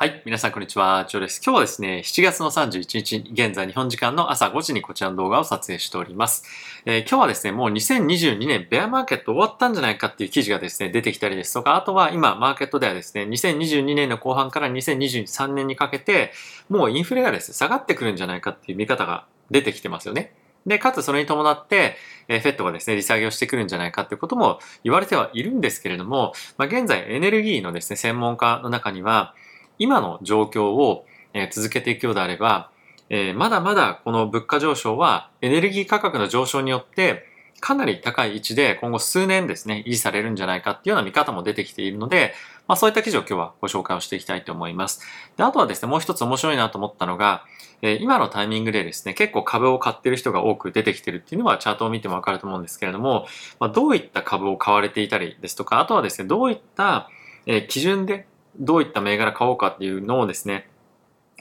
はい。皆さん、こんにちは。ジョーです。今日はですね、7月の31日、現在日本時間の朝5時にこちらの動画を撮影しております。えー、今日はですね、もう2022年ベアマーケット終わったんじゃないかっていう記事がですね、出てきたりですとか、あとは今、マーケットではですね、2022年の後半から2023年にかけて、もうインフレがですね、下がってくるんじゃないかっていう見方が出てきてますよね。で、かつそれに伴って、えー、フェットがですね、利下げをしてくるんじゃないかっていうことも言われてはいるんですけれども、まあ、現在エネルギーのですね、専門家の中には、今の状況を、え続けていくようであれば、えまだまだこの物価上昇はエネルギー価格の上昇によってかなり高い位置で今後数年ですね、維持されるんじゃないかっていうような見方も出てきているので、まあそういった記事を今日はご紹介をしていきたいと思います。で、あとはですね、もう一つ面白いなと思ったのが、えー、今のタイミングでですね、結構株を買ってる人が多く出てきてるっていうのはチャートを見てもわかると思うんですけれども、まあどういった株を買われていたりですとか、あとはですね、どういった、基準でどういった銘柄買おうかっていうのをですね、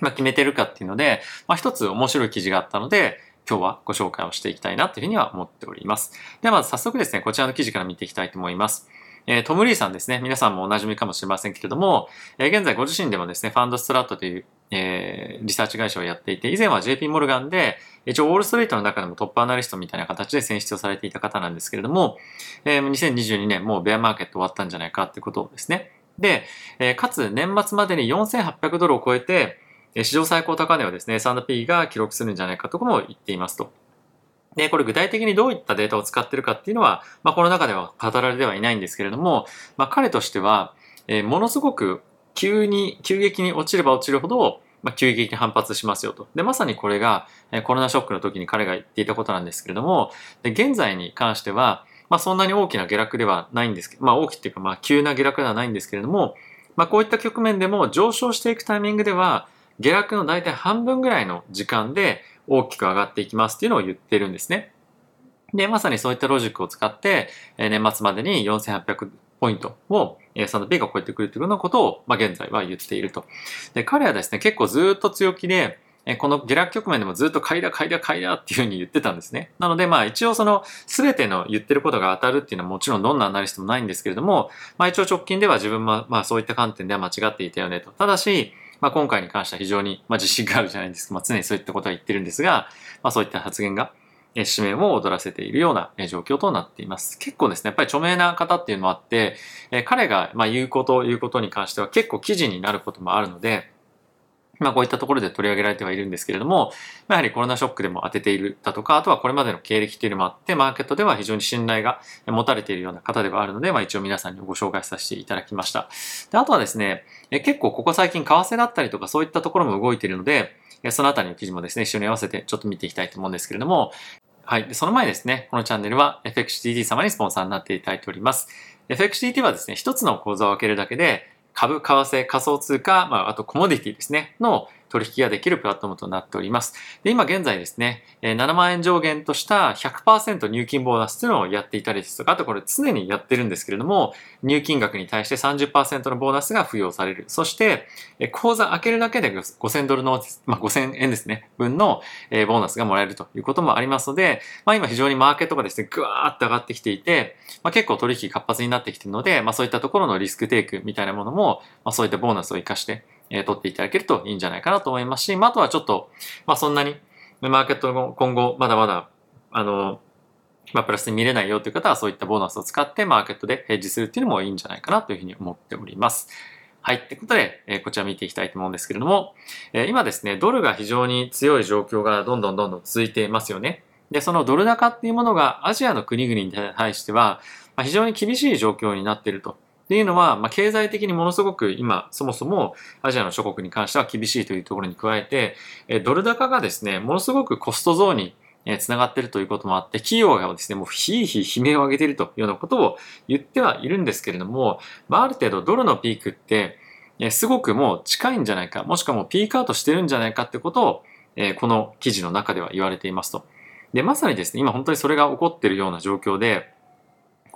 まあ、決めてるかっていうので、まあ、一つ面白い記事があったので、今日はご紹介をしていきたいなというふうには思っております。ではまず早速ですね、こちらの記事から見ていきたいと思います。えー、トム・リーさんですね。皆さんもお馴染みかもしれませんけれども、えー、現在ご自身でもですね、ファンドストラットという、えー、リサーチ会社をやっていて、以前は JP モルガンで、一応ウォールストリートの中でもトップアナリストみたいな形で選出をされていた方なんですけれども、えー、2022年もうベアマーケット終わったんじゃないかってことをですね、で、え、かつ年末までに4800ドルを超えて、史上最高高値をですね、S&P が記録するんじゃないかとも言っていますと。で、これ具体的にどういったデータを使ってるかっていうのは、まあ、この中では語られてはいないんですけれども、まあ、彼としては、えー、ものすごく急に、急激に落ちれば落ちるほど、まあ、急激に反発しますよと。で、まさにこれが、えー、コロナショックの時に彼が言っていたことなんですけれども、で現在に関しては、まあそんなに大きな下落ではないんですけど、まあ大きいっていうかまあ急な下落ではないんですけれども、まあこういった局面でも上昇していくタイミングでは、下落の大体半分ぐらいの時間で大きく上がっていきますっていうのを言ってるんですね。で、まさにそういったロジックを使って、年末までに4800ポイントを S&P が超えてくるというようなことを、まあ、現在は言っていると。で、彼はですね、結構ずっと強気で、えこの下落局面でもずっと買いだ買いだ買いだっていうふうに言ってたんですね。なのでまあ一応その全ての言ってることが当たるっていうのはもちろんどんなアナリストもないんですけれども、まあ一応直近では自分もまあそういった観点では間違っていたよねと。ただし、まあ今回に関しては非常にまあ自信があるじゃないですか。まあ常にそういったことは言ってるんですが、まあそういった発言が紙面を踊らせているような状況となっています。結構ですね、やっぱり著名な方っていうのもあって、彼がまあ言うこと、言うことに関しては結構記事になることもあるので、まあこういったところで取り上げられてはいるんですけれども、やはりコロナショックでも当てているだとか、あとはこれまでの経歴っていうのもあって、マーケットでは非常に信頼が持たれているような方ではあるので、まあ一応皆さんにご紹介させていただきました。であとはですね、結構ここ最近為替だったりとかそういったところも動いているので、そのあたりの記事もですね、一緒に合わせてちょっと見ていきたいと思うんですけれども、はい。その前ですね、このチャンネルは FXTT 様にスポンサーになっていただいております。FXTT はですね、一つの口座を開けるだけで、株、為替、仮想通貨、まあ、あとコモディティですね、の取引ができるプラットフォームとなっております。で、今現在ですね、7万円上限とした100%入金ボーナスというのをやっていたりですとか、あとこれ常にやってるんですけれども、入金額に対して30%のボーナスが付与される。そして、口座開けるだけで5000ドルの、まあ、5000円ですね、分のボーナスがもらえるということもありますので、まあ今非常にマーケットがですね、ぐわーっと上がってきていて、まあ結構取引活発になってきているので、まあそういったところのリスクテイクみたいなものも、まあそういったボーナスを活かして、えー、取っていただけるといいんじゃないかなと思いますし、まあ、あとはちょっと、まあ、そんなに、マーケットの今後、まだまだ、あの、まあ、プラスに見れないよという方は、そういったボーナスを使ってマーケットでヘッジするっていうのもいいんじゃないかなというふうに思っております。はい。ということで、えー、こちら見ていきたいと思うんですけれども、えー、今ですね、ドルが非常に強い状況がどんどんどんどん続いていますよね。で、そのドル高っていうものがアジアの国々に対しては、まあ、非常に厳しい状況になっていると。っていうのは、まあ、経済的にものすごく今、そもそもアジアの諸国に関しては厳しいというところに加えて、えドル高がですね、ものすごくコスト増につながっているということもあって、企業がですね、もうひいひい悲鳴を上げているというようなことを言ってはいるんですけれども、まあ、ある程度ドルのピークって、えすごくもう近いんじゃないか、もしくはもうピークアウトしてるんじゃないかってことを、えこの記事の中では言われていますと。で、まさにですね、今本当にそれが起こっているような状況で、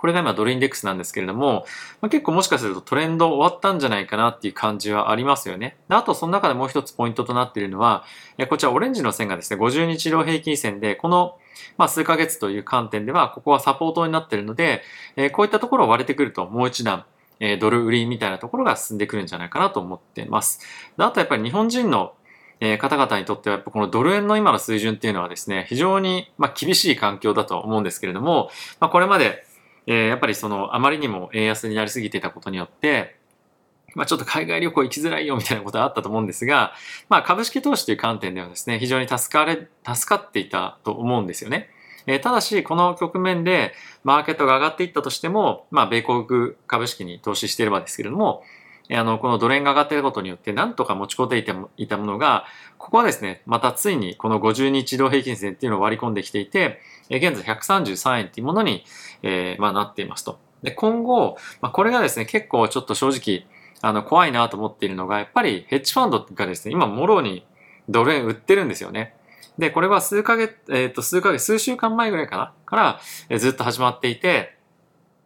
これが今ドルインデックスなんですけれども、まあ、結構もしかするとトレンド終わったんじゃないかなっていう感じはありますよね。あとその中でもう一つポイントとなっているのは、こちらオレンジの線がですね、50日量平均線で、このまあ数ヶ月という観点では、ここはサポートになっているので、えこういったところを割れてくるともう一段えドル売りみたいなところが進んでくるんじゃないかなと思っています。であとやっぱり日本人のえ方々にとってはこのドル円の今の水準っていうのはですね、非常にま厳しい環境だと思うんですけれども、まあ、これまで、えやっぱりそのあまりにも円安になりすぎてたことによって、まあ、ちょっと海外旅行行きづらいよみたいなことはあったと思うんですが、まあ、株式投資という観点ではですね、非常に助かれ、助かっていたと思うんですよね。えー、ただし、この局面でマーケットが上がっていったとしても、まあ、米国株式に投資していればですけれども、あの、このドル円が上がっていることによって、なんとか持ちこていていたものが、ここはですね、またついにこの50日移動平均線っていうのを割り込んできていて、現在133円っていうものに、えー、まあ、なっていますと。で、今後、まあ、これがですね、結構ちょっと正直、あの、怖いなと思っているのが、やっぱりヘッジファンドがですね、今、もろにドル円売ってるんですよね。で、これは数ヶ月、えっ、ー、と、数ヶ月、数週間前ぐらいかな？から、えー、ずっと始まっていて、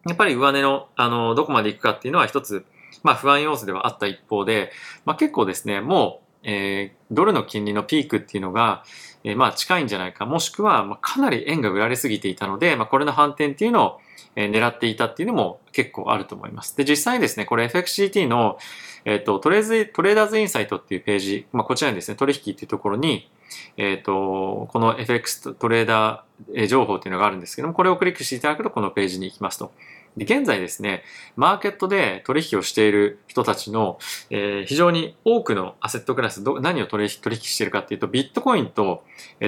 やっぱり上値の、あの、どこまで行くかっていうのは一つ、まあ不安要素ではあった一方で、まあ結構ですね、もう、えー、ドルの金利のピークっていうのが、えー、まあ近いんじゃないか、もしくは、まあ、かなり円が売られすぎていたので、まあこれの反転っていうのを、え、狙っていたっていうのも結構あると思います。で、実際にですね、これ FXCT の、えっ、ー、と、トレーズ、トレーダーズインサイトっていうページ、まあこちらにですね、取引っていうところに、えっ、と、この FX トレーダー情報っていうのがあるんですけども、これをクリックしていただくとこのページに行きますと。で、現在ですね、マーケットで取引をしている人たちの、えー、非常に多くのアセットクラス、何を取引取引しているかっていうと、ビットコインと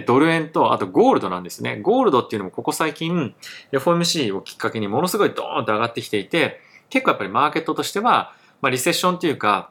ドル円と、あとゴールドなんですね。ゴールドっていうのもここ最近、FOMC をきっかけにものすごいドーンと上がってきていて、結構やっぱりマーケットとしては、まあ、リセッションというか、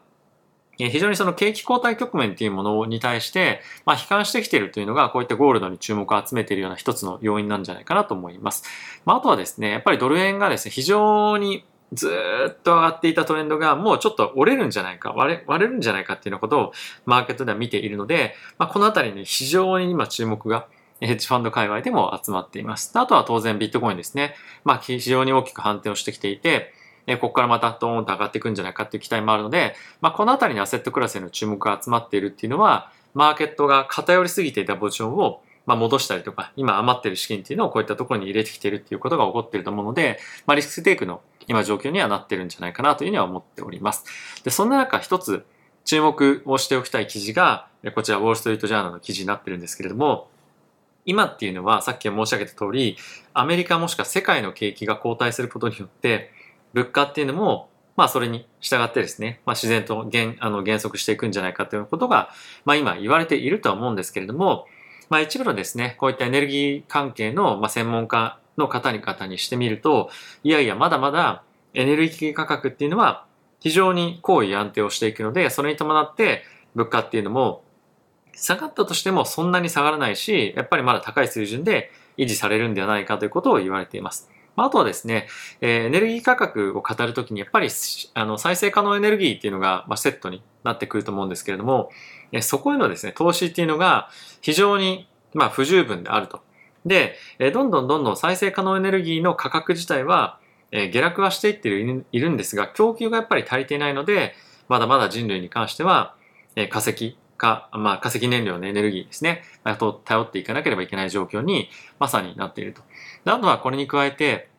非常にその景気後退局面っていうものに対して、まあ、悲観してきているというのが、こういったゴールドに注目を集めているような一つの要因なんじゃないかなと思います。まあ、あとはですね、やっぱりドル円がですね、非常にずっと上がっていたトレンドがもうちょっと折れるんじゃないか、割れ割れるんじゃないかっていうようなことをマーケットでは見ているので、まあ、このあたりに非常に今注目がヘッジファンド界隈でも集まっています。あとは当然ビットコインですね。まあ非常に大きく反転をしてきていて、えここからまたドーンと上がっていくんじゃないかっていう期待もあるので、まあ、このあたりにアセットクラスへの注目が集まっているっていうのは、マーケットが偏りすぎていたポジションをまあ、戻したりとか、今余ってる資金っていうのをこういったところに入れてきてるっていうことが起こってると思うので、まあ、リスクテイクの今状況にはなってるんじゃないかなというふうには思っております。で、そんな中一つ注目をしておきたい記事が、こちらウォールストリートジャーナルの記事になってるんですけれども、今っていうのはさっき申し上げた通り、アメリカもしくは世界の景気が後退することによって、物価っていうのもまあそれに従ってですね、まあ自然と減あの減速していくんじゃないかということが、まあ今言われているとは思うんですけれども、まあ一部のですね、こういったエネルギー関係の、まあ、専門家の方に方にしてみると、いやいやまだまだエネルギー価格っていうのは非常に高位安定をしていくので、それに伴って物価っていうのも下がったとしてもそんなに下がらないし、やっぱりまだ高い水準で維持されるんではないかということを言われています。あとはですね、えエネルギー価格を語るときにやっぱりあの再生可能エネルギーっていうのが、まセットになってくると思うんですけれども、えそこへのですね、投資っていうのが非常にま不十分であると。で、えどんどんどんどん再生可能エネルギーの価格自体は、え下落はしていっているんですが、供給がやっぱり足りていないので、まだまだ人類に関しては、え化石か、まあ化石燃料のエネルギーですね、と頼っていかなければいけない状況にまさになっていると。であとはこれに加えて、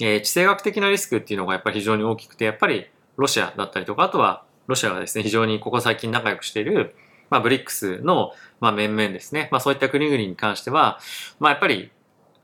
えー、地政学的なリスクっていうのがやっぱり非常に大きくて、やっぱりロシアだったりとか、あとはロシアがですね、非常にここ最近仲良くしている、まあ、ブリックスの、まあ、面々ですね。まあ、そういった国々に関しては、まあ、やっぱり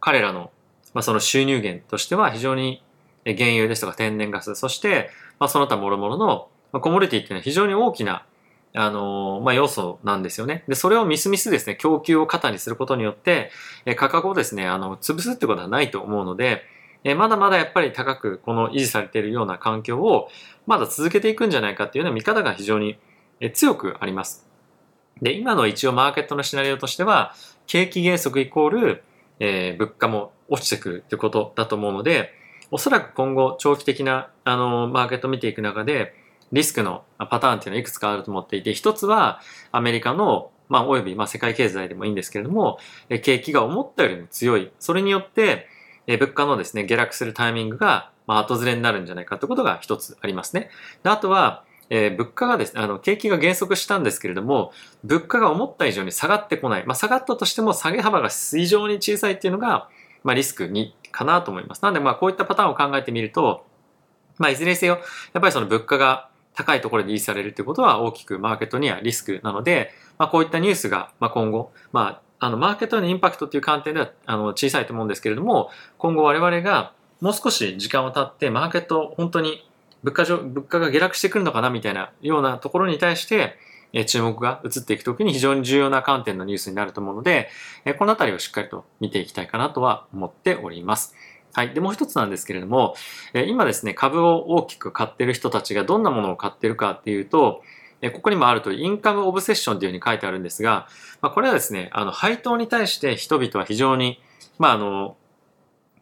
彼らの、まあ、その収入源としては非常に原油ですとか天然ガス、そして、まあ、その他諸々の、まあ、コモディティっていうのは非常に大きなあの、まあ、要素なんですよね。で、それをみすみすですね、供給を肩にすることによって、え価格をですね、あの、潰すってことはないと思うので、えまだまだやっぱり高くこの維持されているような環境をまだ続けていくんじゃないかっていうような見方が非常に強くあります。で、今の一応マーケットのシナリオとしては、景気減速イコール、えー、物価も落ちてくるってことだと思うので、おそらく今後長期的なあのマーケットを見ていく中で、リスクのパターンっていうのはいくつかあると思っていて、一つはアメリカの、まあ、および、まあ、世界経済でもいいんですけれども、景気が思ったよりも強い。それによって、え物価のですね、下落するタイミングが、まあ、後ずれになるんじゃないかということが一つありますね。であとは、えー、物価がですね、あの、景気が減速したんですけれども、物価が思った以上に下がってこない。まあ、下がったとしても下げ幅が非常に小さいっていうのが、まあ、リスクに、かなと思います。なので、まあ、こういったパターンを考えてみると、まあ、いずれにせよ、やっぱりその物価が高いところで維持されるということは大きくマーケットにはリスクなので、まあ、こういったニュースが、まあ、今後、まあ、あの、マーケットのインパクトという観点では、あの、小さいと思うんですけれども、今後我々がもう少し時間を経って、マーケット、本当に物価上、物価が下落してくるのかなみたいなようなところに対して、え注目が移っていくときに非常に重要な観点のニュースになると思うので、えこのあたりをしっかりと見ていきたいかなとは思っております。はい。で、もう一つなんですけれども、え今ですね、株を大きく買ってる人たちがどんなものを買ってるかっていうと、ここにもあるとインカムオブセッションというふうに書いてあるんですが、まあ、これはですね、あの、配当に対して人々は非常に、まあ、あの、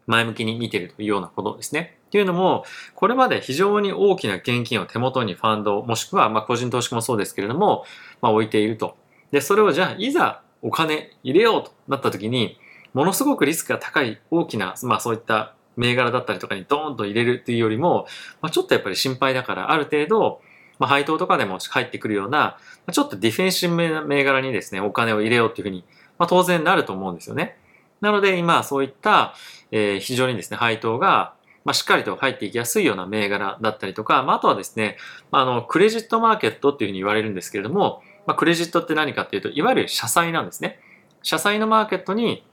前向きに見ているというようなことですね。っていうのも、これまで非常に大きな現金を手元にファンド、もしくはま個人投資もそうですけれども、まあ、置いていると。で、それをじゃあ、いざお金入れようとなった時に、ものすごくリスクが高い大きな、まあそういった銘柄だったりとかにドーンと入れるっていうよりも、まあ、ちょっとやっぱり心配だから、ある程度、まあ、配当とかでも入ってくるような、ちょっとディフェンシブな銘柄にですね、お金を入れようっていうふうに、まあ、当然なると思うんですよね。なので今そういった、えー、非常にですね、配当が、まあ、しっかりと入っていきやすいような銘柄だったりとか、まあ、あとはですね、あの、クレジットマーケットっていうふうに言われるんですけれども、まあ、クレジットって何かっていうと、いわゆる社債なんですね。社債のマーケットに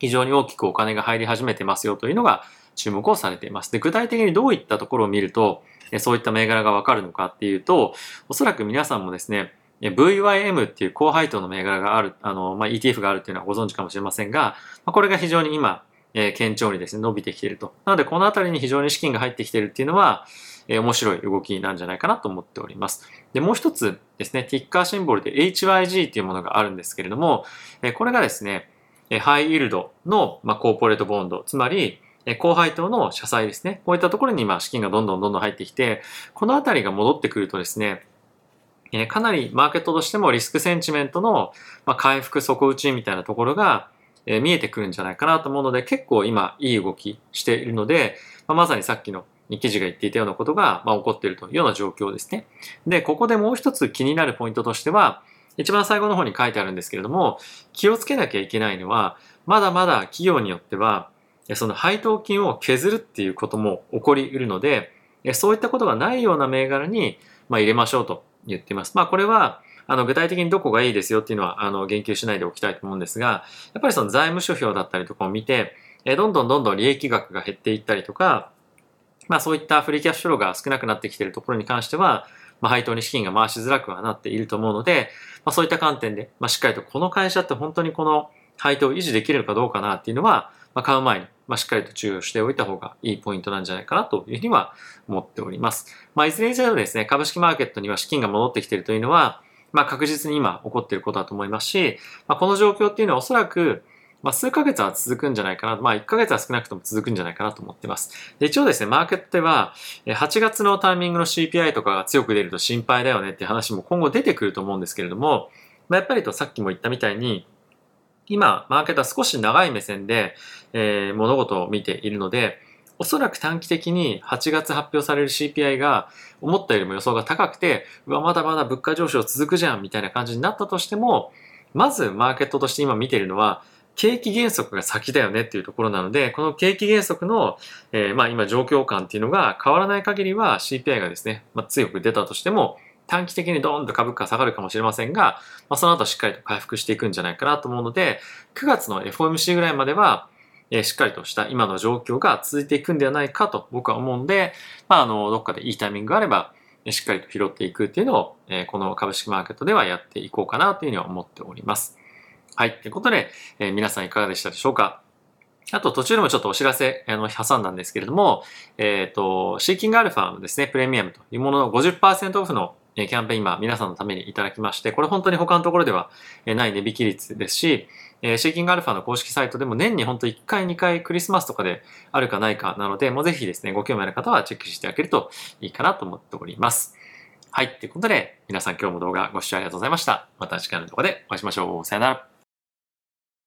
非常に大きくお金が入り始めてますよというのが注目をされています。で、具体的にどういったところを見ると、そういった銘柄がわかるのかっていうと、おそらく皆さんもですね、VYM っていう高配当の銘柄がある、あの、まあ、ETF があるっていうのはご存知かもしれませんが、まあ、これが非常に今、えー、堅調にですね、伸びてきていると。なので、このあたりに非常に資金が入ってきているっていうのは、えー、面白い動きなんじゃないかなと思っております。で、もう一つですね、ティッカーシンボルで HYG っていうものがあるんですけれども、えー、これがですね、ハイイールドの、まあ、コーポレートボンド、つまり、高配当の社債ですね。こういったところに今資金がどんどんどんどん入ってきて、このあたりが戻ってくるとですね、かなりマーケットとしてもリスクセンチメントの回復底打ちみたいなところが見えてくるんじゃないかなと思うので、結構今いい動きしているので、まさにさっきの記事が言っていたようなことが、ま起こっているというような状況ですね。で、ここでもう一つ気になるポイントとしては、一番最後の方に書いてあるんですけれども、気をつけなきゃいけないのは、まだまだ企業によっては、その配当金を削るっていうことも起こり得るので、そういったことがないような銘柄に、ま入れましょうと言っています。まあこれは、あの具体的にどこがいいですよっていうのはあの言及しないでおきたいと思うんですが、やっぱりその財務諸表だったりとかを見て、どんどんどんどん利益額が減っていったりとか、まあそういったフリーキャッシュフローが少なくなってきているところに関しては、まあ、配当に資金が回しづらくはなっていると思うので、まあ、そういった観点で、まあ、しっかりとこの会社って本当にこの配当を維持できるのかどうかなっていうのは、まあ、買う前に、まあ、しっかりと注意をしておいた方がいいポイントなんじゃないかなというふうには思っております。まあ、いずれにせよですね、株式マーケットには資金が戻ってきているというのは、まあ、確実に今起こっていることだと思いますし、まあ、この状況っていうのはおそらく、まあ、数ヶ月は続くんじゃないかな。まあ、1ヶ月は少なくとも続くんじゃないかなと思ってます。で一応ですね、マーケットでは、8月のタイミングの CPI とかが強く出ると心配だよねっていう話も今後出てくると思うんですけれども、まあ、やっぱりとさっきも言ったみたいに、今、マーケットは少し長い目線で、えー、物事を見ているので、おそらく短期的に8月発表される CPI が思ったよりも予想が高くて、うわ、まだまだ物価上昇続くじゃんみたいな感じになったとしても、まずマーケットとして今見ているのは、景気減速が先だよねっていうところなので、この景気減速の、えー、まあ今状況感っていうのが変わらない限りは CPI がですね、まあ、強く出たとしても、短期的にドーンと株価下がるかもしれませんが、まあ、その後しっかりと回復していくんじゃないかなと思うので、9月の FOMC ぐらいまでは、え、しっかりとした今の状況が続いていくんではないかと僕は思うんで、まあ、あの、どっかでいいタイミングがあれば、しっかりと拾っていくっていうのを、え、この株式マーケットではやっていこうかなというふうには思っております。はい。ということで、え、皆さんいかがでしたでしょうか？あと途中でもちょっとお知らせ、あの、挟んだんですけれども、えっ、ー、と、シーキングアルファのですね、プレミアムというものの50%オフのえキャンペーン今皆さんのためにいただきまして、これ本当に他のところではない値引き率ですしえ、シーキングアルファの公式サイトでも年に本当1回2回クリスマスとかであるかないかなので、もうぜひですね、ご興味ある方はチェックしていただけるといいかなと思っております。はい。ということで、皆さん今日も動画ご視聴ありがとうございました。また次回の動画でお会いしましょう。さよなら。